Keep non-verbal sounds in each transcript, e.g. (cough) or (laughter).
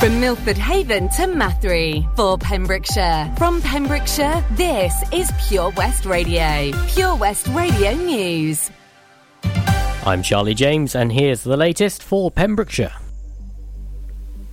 From Milford Haven to Mathry for Pembrokeshire. From Pembrokeshire, this is Pure West Radio. Pure West Radio News. I'm Charlie James, and here's the latest for Pembrokeshire.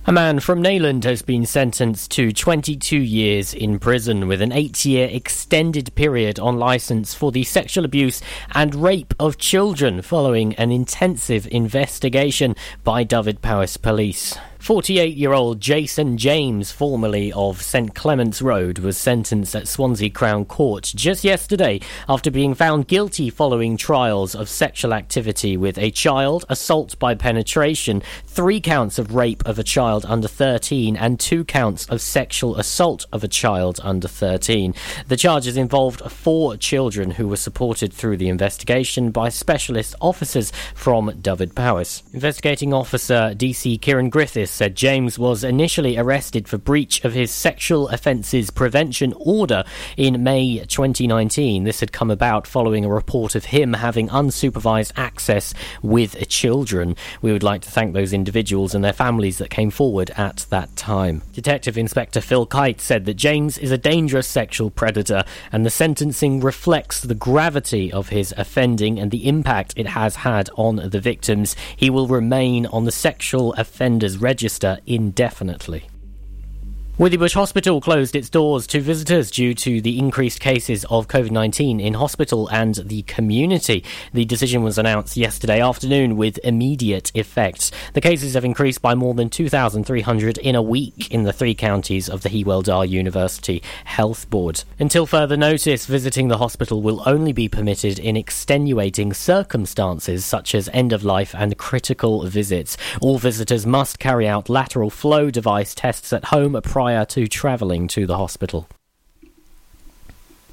A man from Neyland has been sentenced to 22 years in prison with an eight year extended period on licence for the sexual abuse and rape of children following an intensive investigation by Dyfed-Powys Police. 48 year old Jason James, formerly of St Clement's Road, was sentenced at Swansea Crown Court just yesterday after being found guilty following trials of sexual activity with a child, assault by penetration, three counts of rape of a child under 13, and two counts of sexual assault of a child under 13. The charges involved four children who were supported through the investigation by specialist officers from Dyfed-Powys. Investigating officer DC Kieran Said James was initially arrested for breach of his sexual offences prevention order in May 2019. This had come about following a report of him having unsupervised access with children. We would like to thank those individuals and their families that came forward at that time. Detective Inspector Phil Kite said that James is a dangerous sexual predator and the sentencing reflects the gravity of his offending and the impact it has had on the victims. He will remain on the sexual offenders register register indefinitely. Withybush Hospital closed its doors to visitors due to the increased cases of COVID 19 in hospital and the community. The decision was announced yesterday afternoon with immediate effect. The cases have increased by more than 2,300 in a week in the three counties of the Hywel Dda University Health Board. Until further notice, visiting the hospital will only be permitted in extenuating circumstances such as end of life and critical visits. All visitors must carry out lateral flow device tests at home prior prior to travelling to the hospital.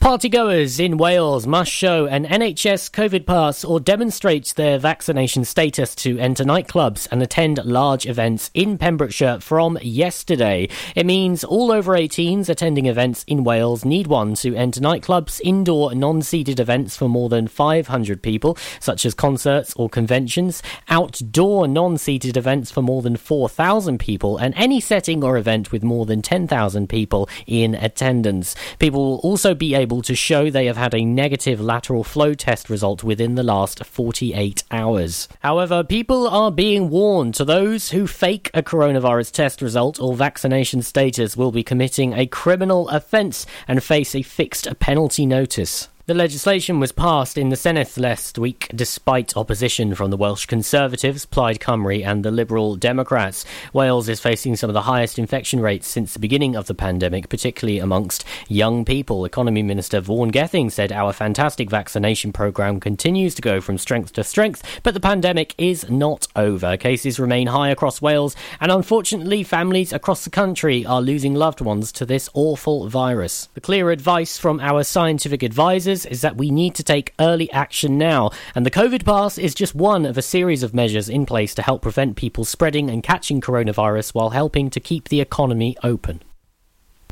Partygoers in Wales must show an NHS COVID pass or demonstrate their vaccination status to enter nightclubs and attend large events in Pembrokeshire from yesterday. It means all over 18s attending events in Wales need one to enter nightclubs, indoor non seated events for more than 500 people, such as concerts or conventions, outdoor non seated events for more than 4,000 people, and any setting or event with more than 10,000 people in attendance. People will also be able able to show they have had a negative lateral flow test result within the last 48 hours. However, people are being warned to those who fake a coronavirus test result or vaccination status will be committing a criminal offence and face a fixed penalty notice. The legislation was passed in the Senedd last week despite opposition from the Welsh Conservatives, Plaid Cymru, and the Liberal Democrats. Wales is facing some of the highest infection rates since the beginning of the pandemic, particularly amongst young people. Economy Minister Vaughan Gething said our fantastic vaccination programme continues to go from strength to strength, but the pandemic is not over. Cases remain high across Wales, and unfortunately, families across the country are losing loved ones to this awful virus. The clear advice from our scientific advisors is that we need to take early action now, and the COVID pass is just one of a series of measures in place to help prevent people spreading and catching coronavirus while helping to keep the economy open.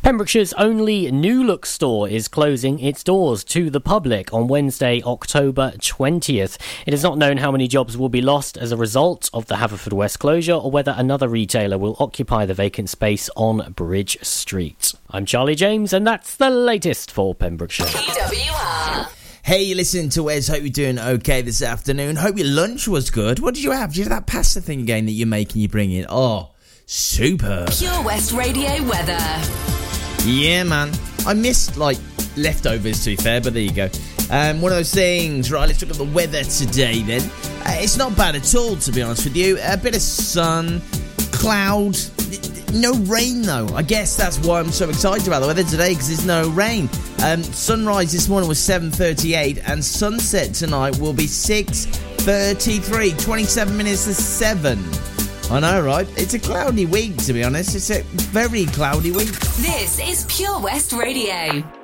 Pembrokeshire's only New Look store is closing its doors to the public on Wednesday, October 20th. It is not known how many jobs will be lost as a result of the Haverfordwest closure or whether another retailer will occupy the vacant space on Bridge Street. I'm Charlie James, and that's the latest for Pembrokeshire. PWR. Hey, you listen to Wes. Hope you're doing okay this afternoon. Hope your lunch was good. What did you have? Did you have that pasta thing again that you make and you bring it? Oh, super. Pure West Radio weather. Yeah, man. I missed like leftovers to be fair, but there you go. Um, one of those things. Right, let's look at the weather today. Then uh, it's not bad at all, to be honest with you. A bit of sun, cloud, no rain though. I guess that's why I'm so excited about the weather today because there's no rain. Um, sunrise this morning was 7:38, and sunset tonight will be 6:33. 27 minutes to seven. I know, right? It's a cloudy week, to be honest. It's a very cloudy week. This is Pure West Radio.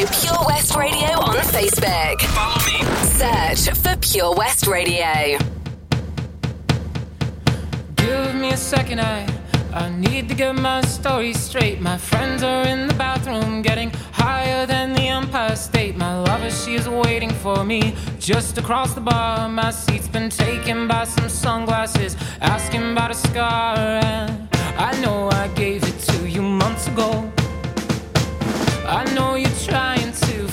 Follow Pure West Radio on Facebook. Follow me. Search for Pure West Radio. Give me a second, I, I need to get my story straight. My friends are in the bathroom getting higher than the Empire State. My lover, she is waiting for me just across the bar. My seat's been taken by some sunglasses, asking about a scar. And I know I gave it to you months ago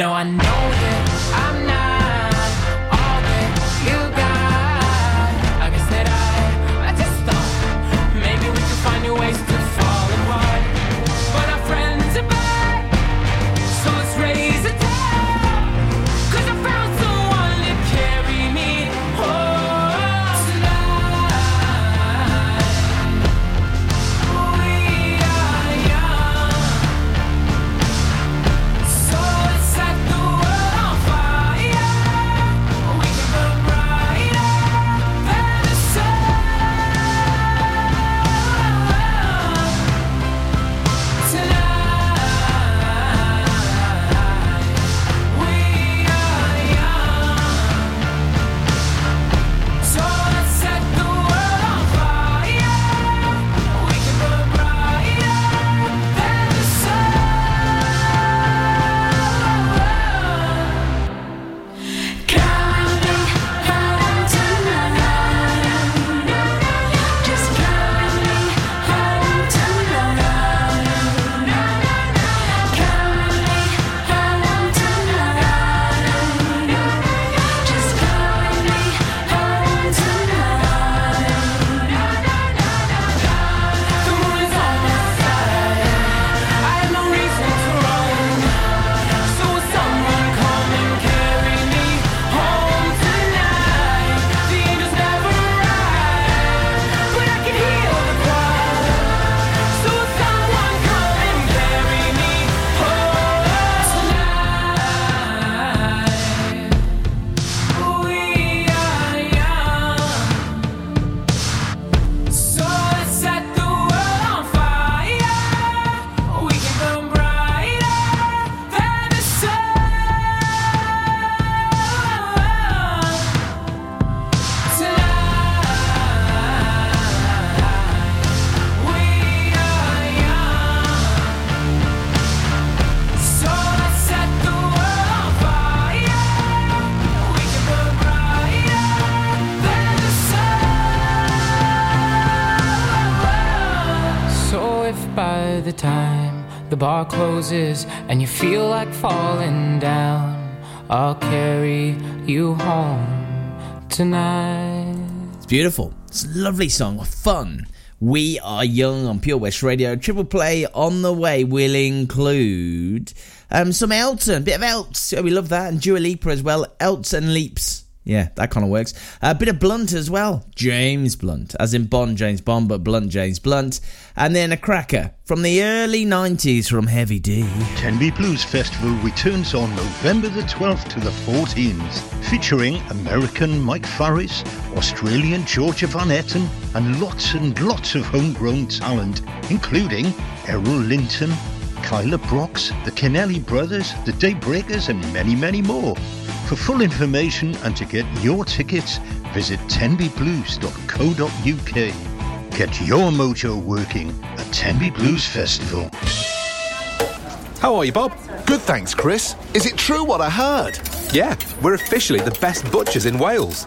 No, I know. Bar closes and you feel like falling down, I'll carry you home tonight. It's beautiful. It's a lovely song. Fun. We are young on Pure West Radio. Triple play on the way will include um, some Elton, bit of Elts. Yeah, we love that, and Dua Lipa as well. Elts and Leaps. Yeah, that kind of works. A bit of Blunt as well. James Blunt, as in Bond James Bond, but Blunt James Blunt. And then a cracker from the early 90s from Heavy D. Tenby Blues Festival returns on November the 12th to the 14th, featuring American Mike Farris, Australian Georgia Van Etten, and lots and lots of homegrown talent, including Errol Linton, Kyla Brox, the Kennelly Brothers, the Daybreakers, and many, many more. For full information and to get your tickets, visit tenbyblues.co.uk. Get your mojo working at Tenby Blues Festival. How are you, Bob? Good, thanks, Chris. Is it true what I heard? Yeah, we're officially the best butchers in Wales.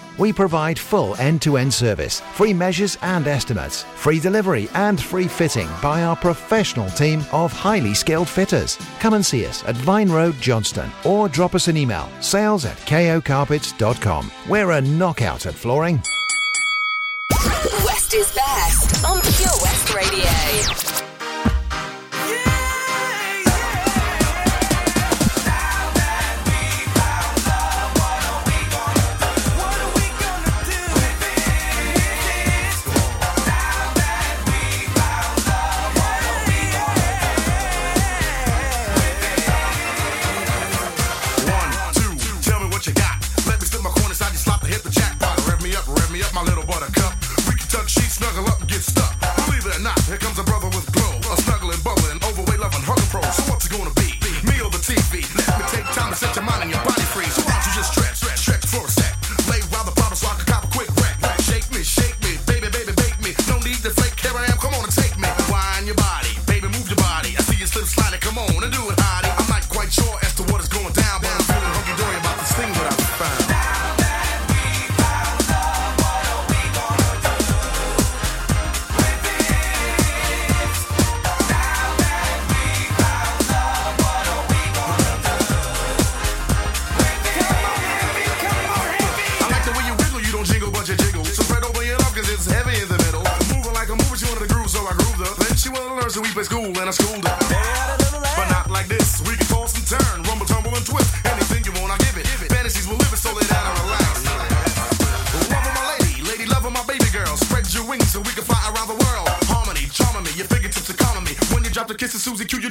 We provide full end to end service, free measures and estimates, free delivery and free fitting by our professional team of highly skilled fitters. Come and see us at Vine Road, Johnston, or drop us an email sales at kocarpets.com. We're a knockout at flooring. West is best on Pure West Radio.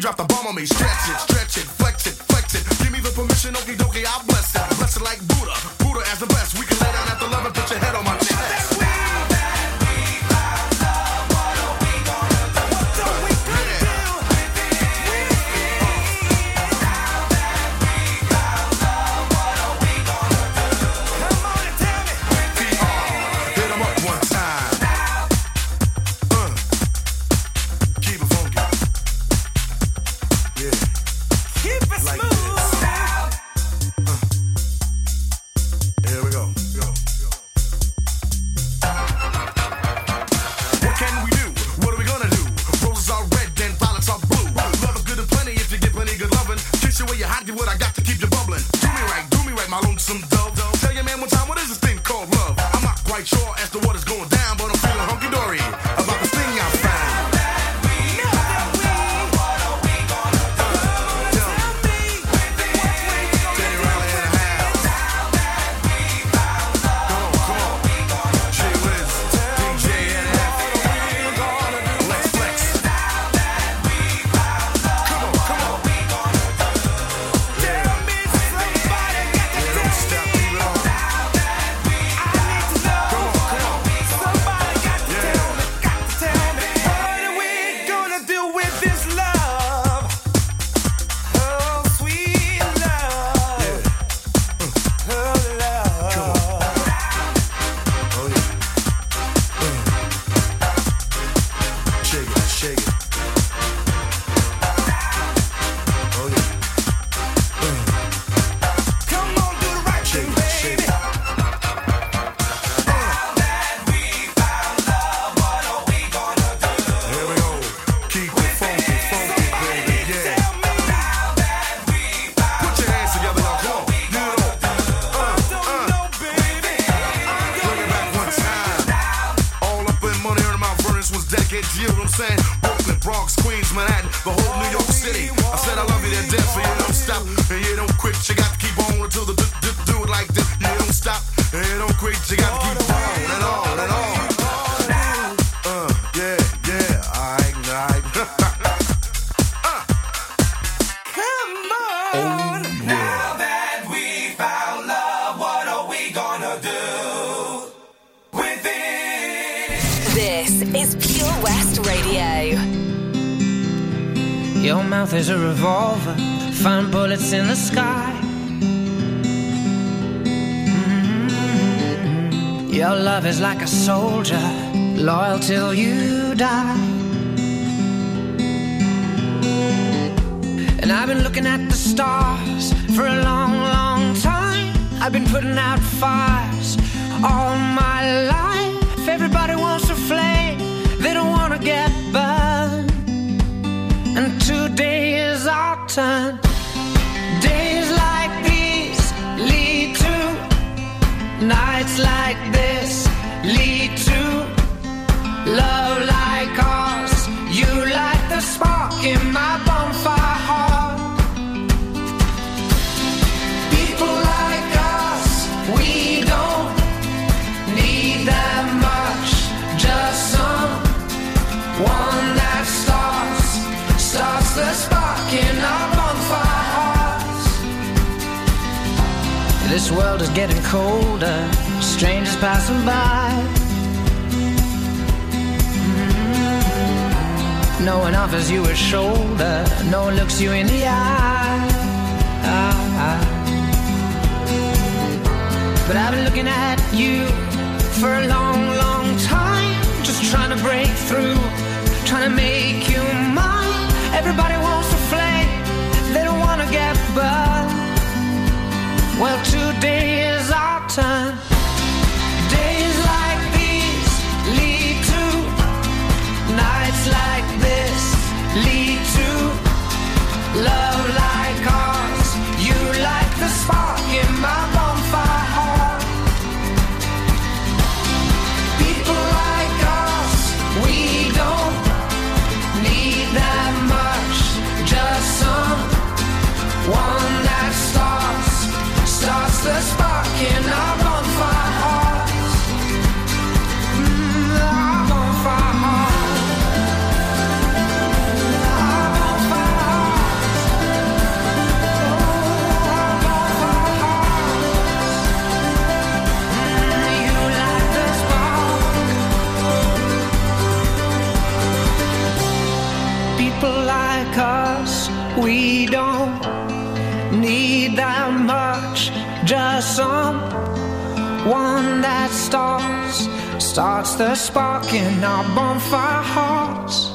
Drop the bomb on me. Stretch it, stretch it, This world is getting colder, strangers passing by. Mm-hmm. No one offers you a shoulder, no one looks you in the eye. But I've been looking at you for a long, long time, just trying to break through, trying to make you mine. Everybody wants to flame, they don't wanna get burned. Well, today is our time. Days like these lead to nights like this lead to love. starts the spark in our bonfire hearts.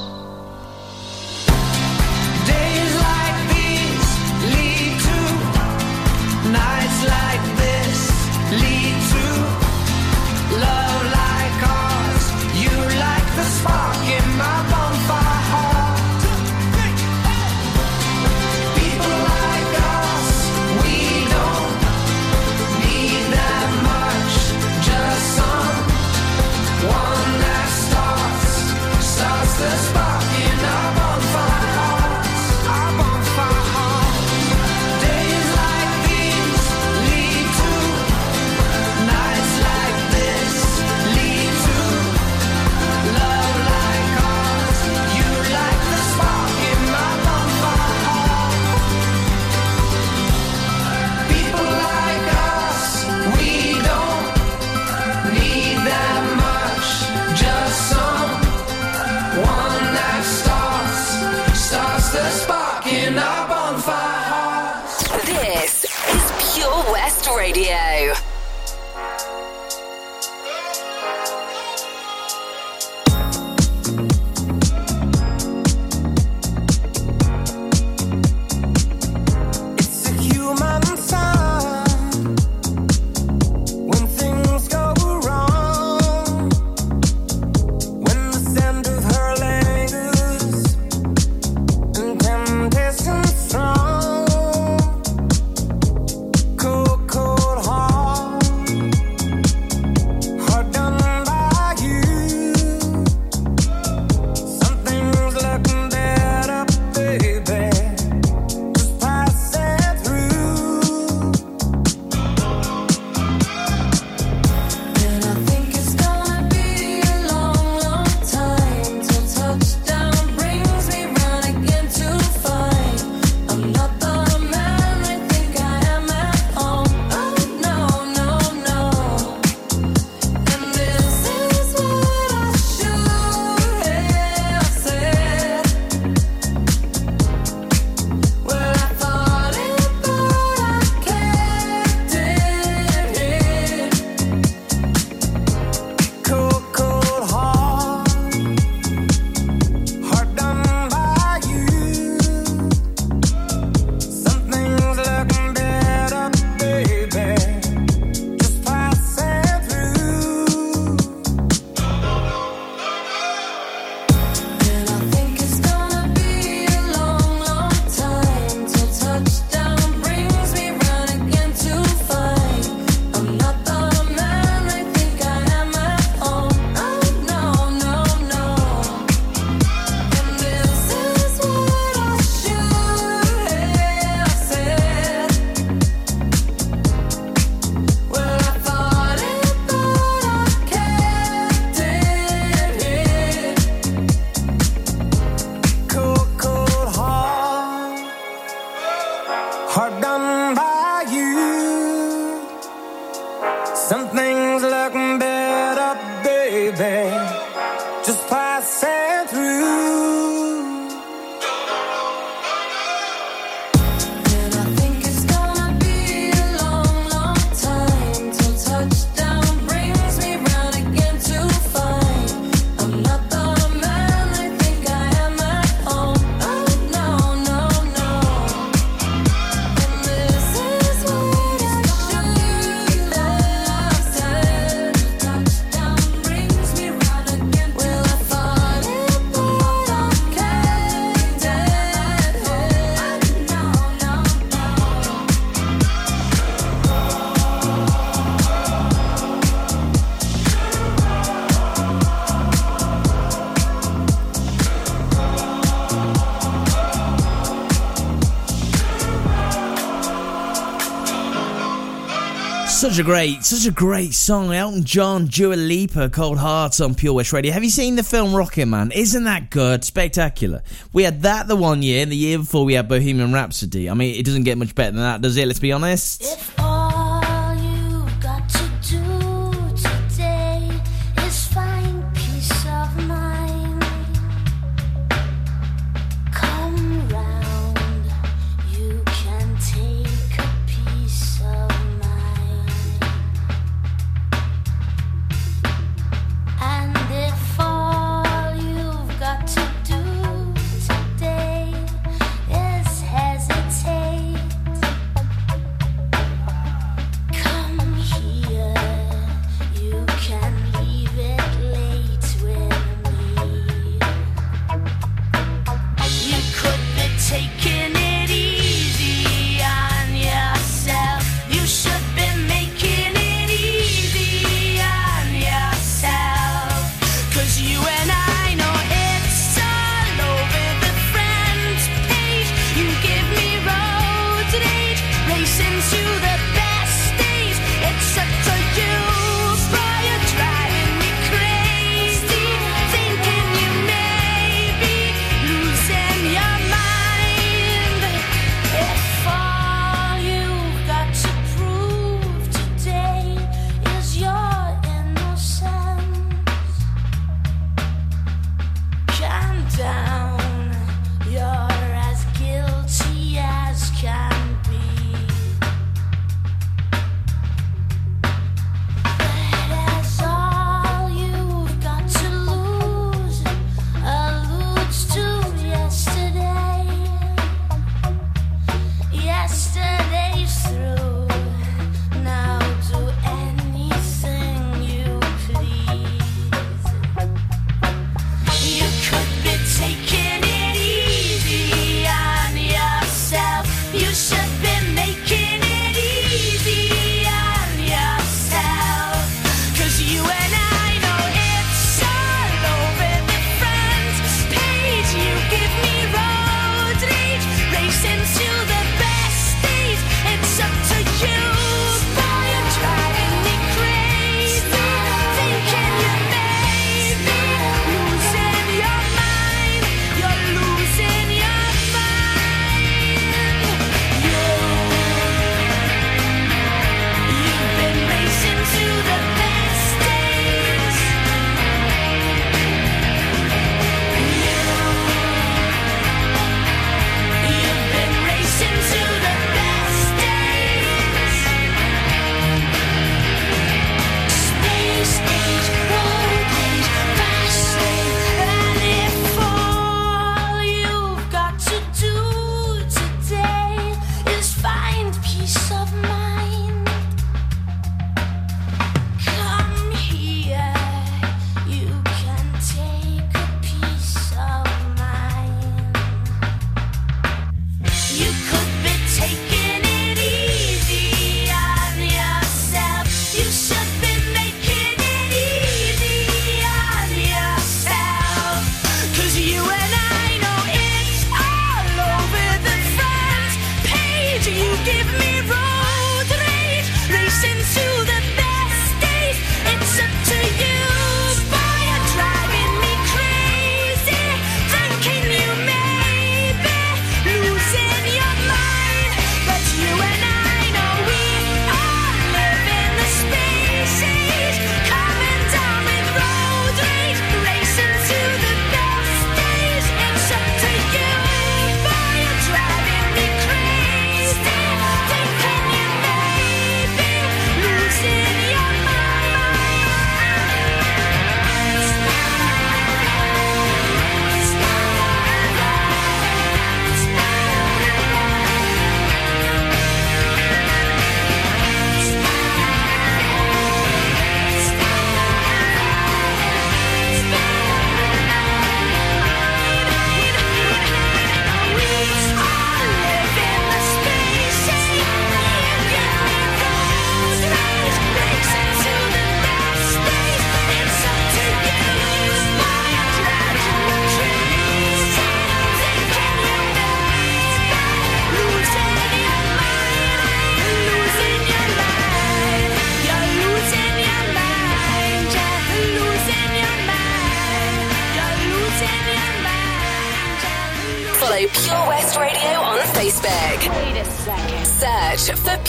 Such a great, such a great song. Elton John, Dua Lipa, Cold Hearts on Pure West Radio. Have you seen the film Rocket Man? Isn't that good? Spectacular. We had that the one year, the year before we had Bohemian Rhapsody. I mean, it doesn't get much better than that, does it? Let's be honest.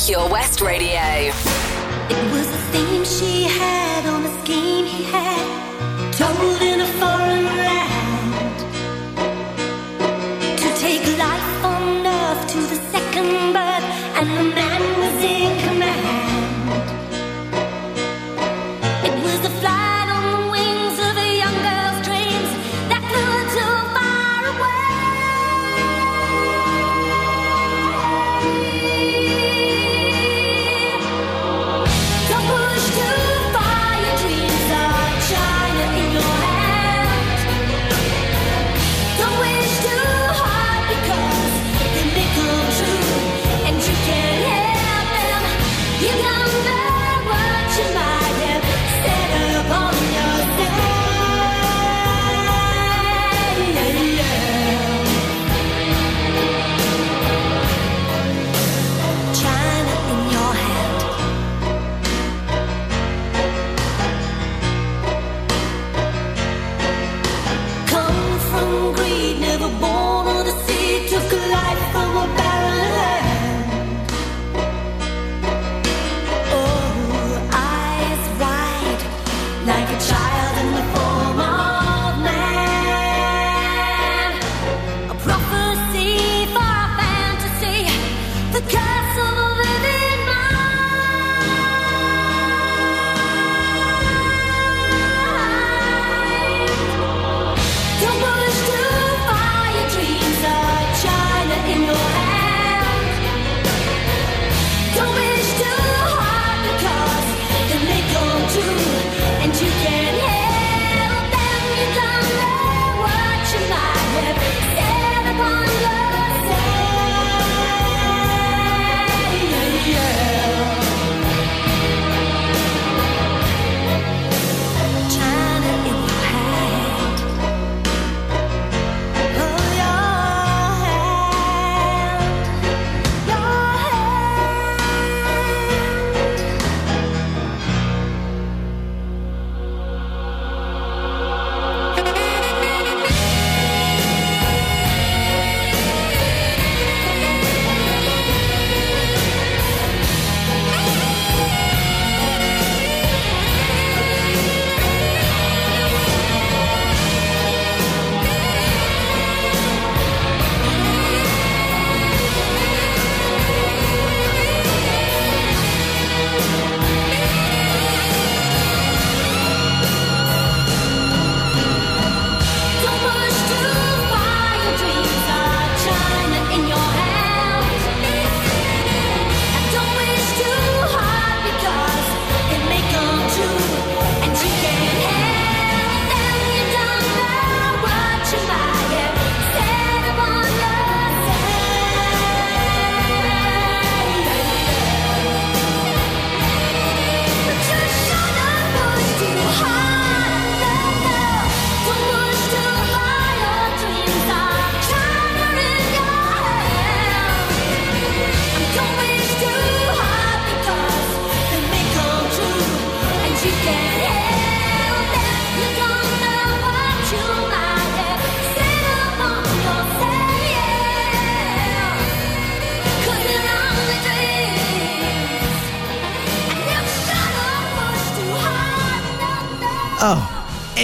Pure West Radio. It was a theme she had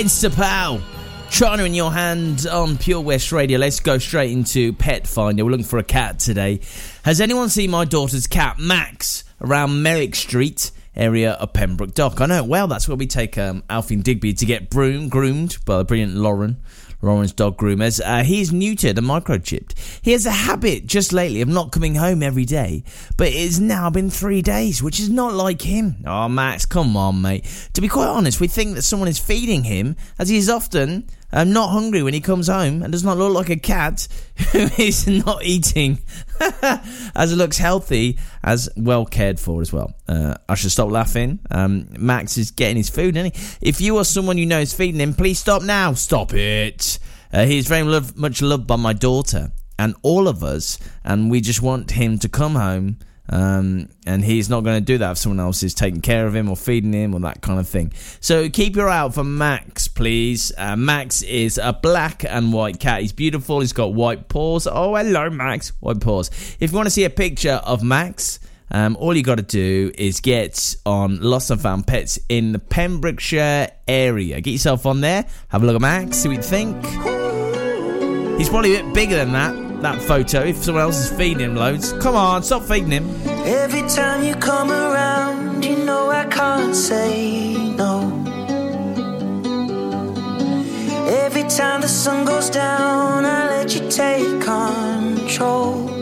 Insta Pow. China in your hand on Pure West Radio. Let's go straight into Pet Finder. We're looking for a cat today. Has anyone seen my daughter's cat, Max, around Merrick Street? Area of Pembroke Dock. I know, well, that's where we take um, Alfie and Digby to get broom, groomed by the brilliant Lauren. Lauren's dog groomers. Uh, he's neutered and microchipped. He has a habit just lately of not coming home every day, but it has now been three days, which is not like him. Oh, Max, come on, mate. To be quite honest, we think that someone is feeding him, as he is often um, not hungry when he comes home and does not look like a cat (laughs) who is not eating, (laughs) as it looks healthy, as well cared for as well. Uh, I should stop laughing. Um, Max is getting his food, he? If you are someone you know is feeding him, please stop now. Stop it. Uh, he is very love, much loved by my daughter and all of us, and we just want him to come home um, and he's not going to do that if someone else is taking care of him or feeding him or that kind of thing. So keep your eye out for Max, please. Uh, Max is a black and white cat. He's beautiful. He's got white paws. Oh, hello, Max. White paws. If you want to see a picture of Max, um, all you got to do is get on Lost and Found Pets in the Pembrokeshire area. Get yourself on there, have a look at Max, see what you think. He's probably a bit bigger than that, that photo if someone else is feeding him loads. Come on, stop feeding him. Every time you come around, you know I can't say no. Every time the sun goes down, I let you take control.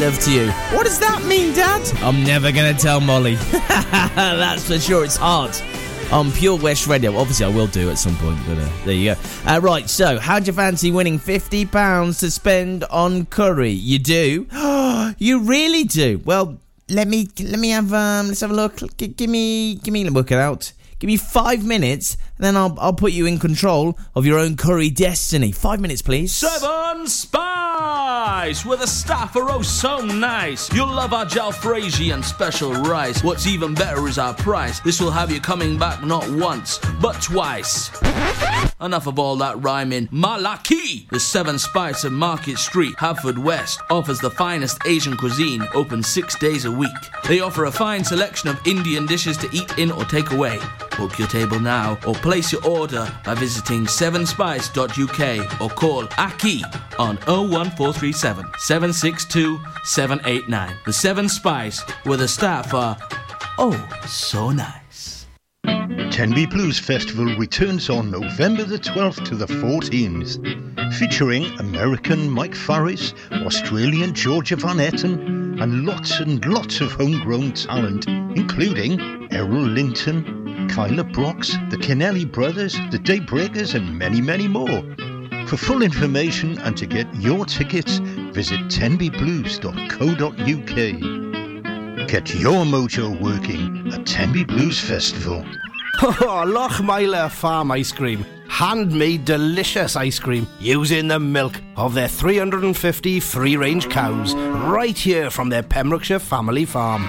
Want to do is make love to you. What does that mean, Dad? I'm never going to tell Molly. (laughs) That's for sure. It's hard. On Pure West Radio. Obviously, I will do at some point, but uh, there you go. Uh, right, so how'd you fancy winning £50 to spend on curry? You do? (gasps) you really do? Well, let me let me have um let's have a look. G- give me give me work it out. Give me five minutes, then I'll I'll put you in control of your own curry destiny. Five minutes, please. Seven Spice, the staff are oh so nice. You'll love our jalfrezi and special rice. What's even better is our price. This will have you coming back not once, but twice. Enough of all that rhyming. Malaki! The Seven Spice of Market Street, Haverfordwest, offers the finest Asian cuisine, open six days a week. They offer a fine selection of Indian dishes to eat in or take away. Book your table now or place your order by visiting 7spice.uk or call Aki on 01437 762 789. The Seven Spice, where the staff are oh so nice. Tenby Blues Festival returns on November the 12th to the 14th, featuring American Mike Farris, Australian Georgia Van Etten, and lots and lots of homegrown talent, including Errol Linton, Kyla Brox, the Kennelly Brothers, the Daybreakers, and many, many more. For full information and to get your tickets, visit tenbyblues.co.uk. Get your mojo working at Tenby Blues Festival. (laughs) Oh, Lochmeyler Farm Ice Cream. Handmade delicious ice cream using the milk of their 350 free range cows right here from their Pembrokeshire family farm.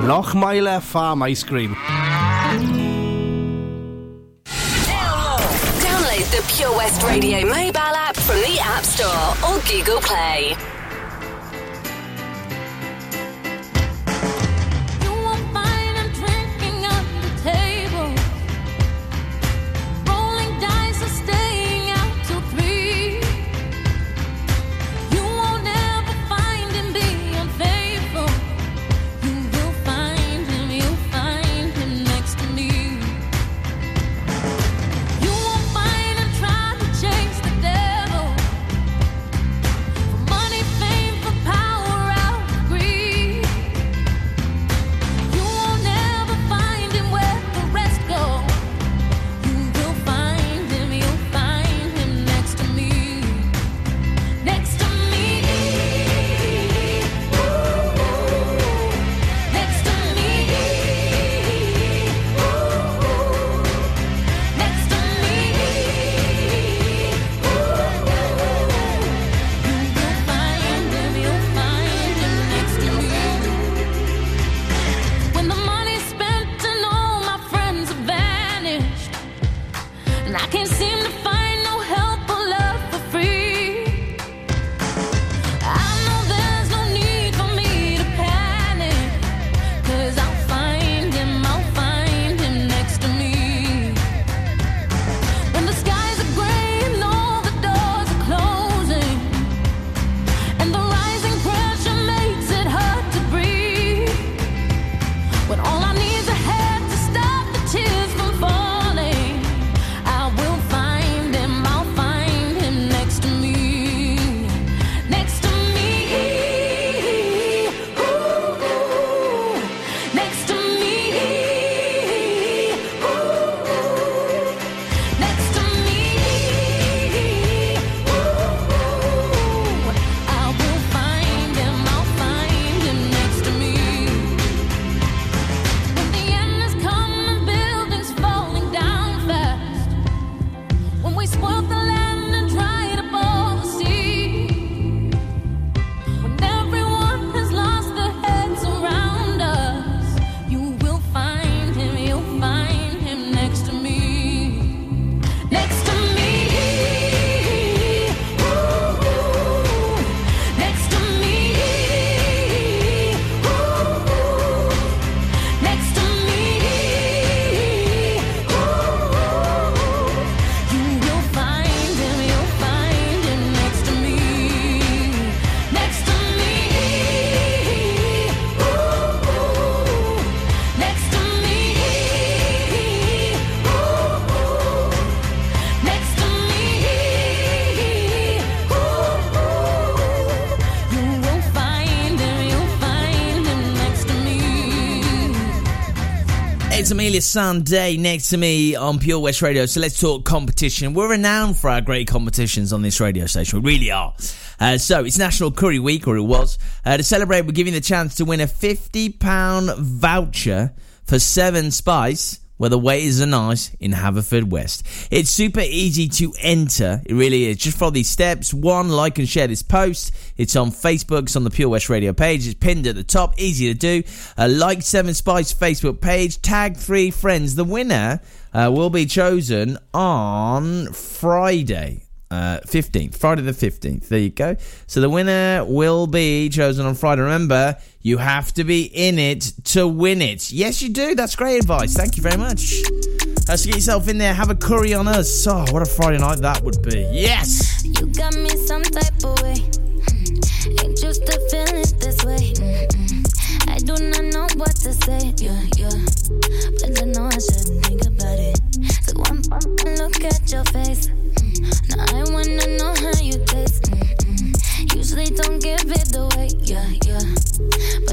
Lochmeyler Farm Ice Cream. Download the Pure West Radio mobile app from the App Store or Google Play. It's Sunday next to me on Pure West Radio. So let's talk competition. We're renowned for our great competitions on this radio station. We really are. Uh, so it's National Curry Week, or it was. Uh, to celebrate, we're giving the chance to win a £50 voucher for Seven Spice where the waiters are nice in Haverfordwest. It's super easy to enter. It really is. Just follow these steps. One, like and share this post. It's on Facebook. It's on the Pure West Radio page. It's pinned at the top. Easy to do. Uh, like Seven Spice Facebook page. Tag three friends. The winner uh, will be chosen on Friday. Uh, 15th, Friday the 15th. There you go. So the winner will be chosen on Friday. Remember, you have to be in it to win it. Yes, you do. That's great advice. Thank you very much. Uh, so get yourself in there. Have a curry on us. Oh, what a Friday night that would be. Yes. You got me some type of way. Mm. Ain't used to feeling this way. Mm-mm. I do not know what to say. Yeah, yeah. But I know I shouldn't think about it. So one look at your face. Now I wanna know how you taste. Mm-mm. Usually don't give it away. Yeah, yeah.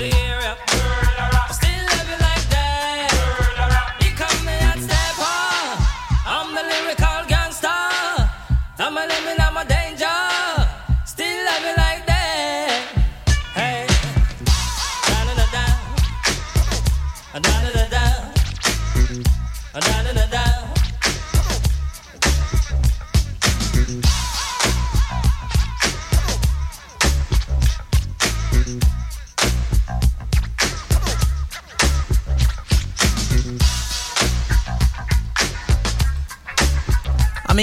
yeah.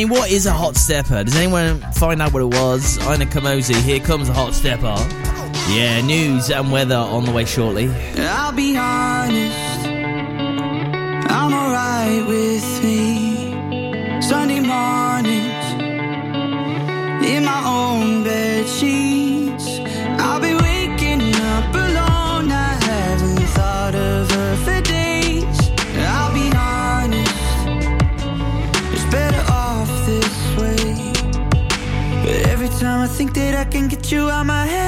mean, what is a hot stepper? Does anyone find out what it was? Ini Kamoze, here comes a hot stepper. Yeah, news and weather on the way shortly. I'll be honest, I'm alright with me. Sunday mornings in my own bed sheets. you out my head.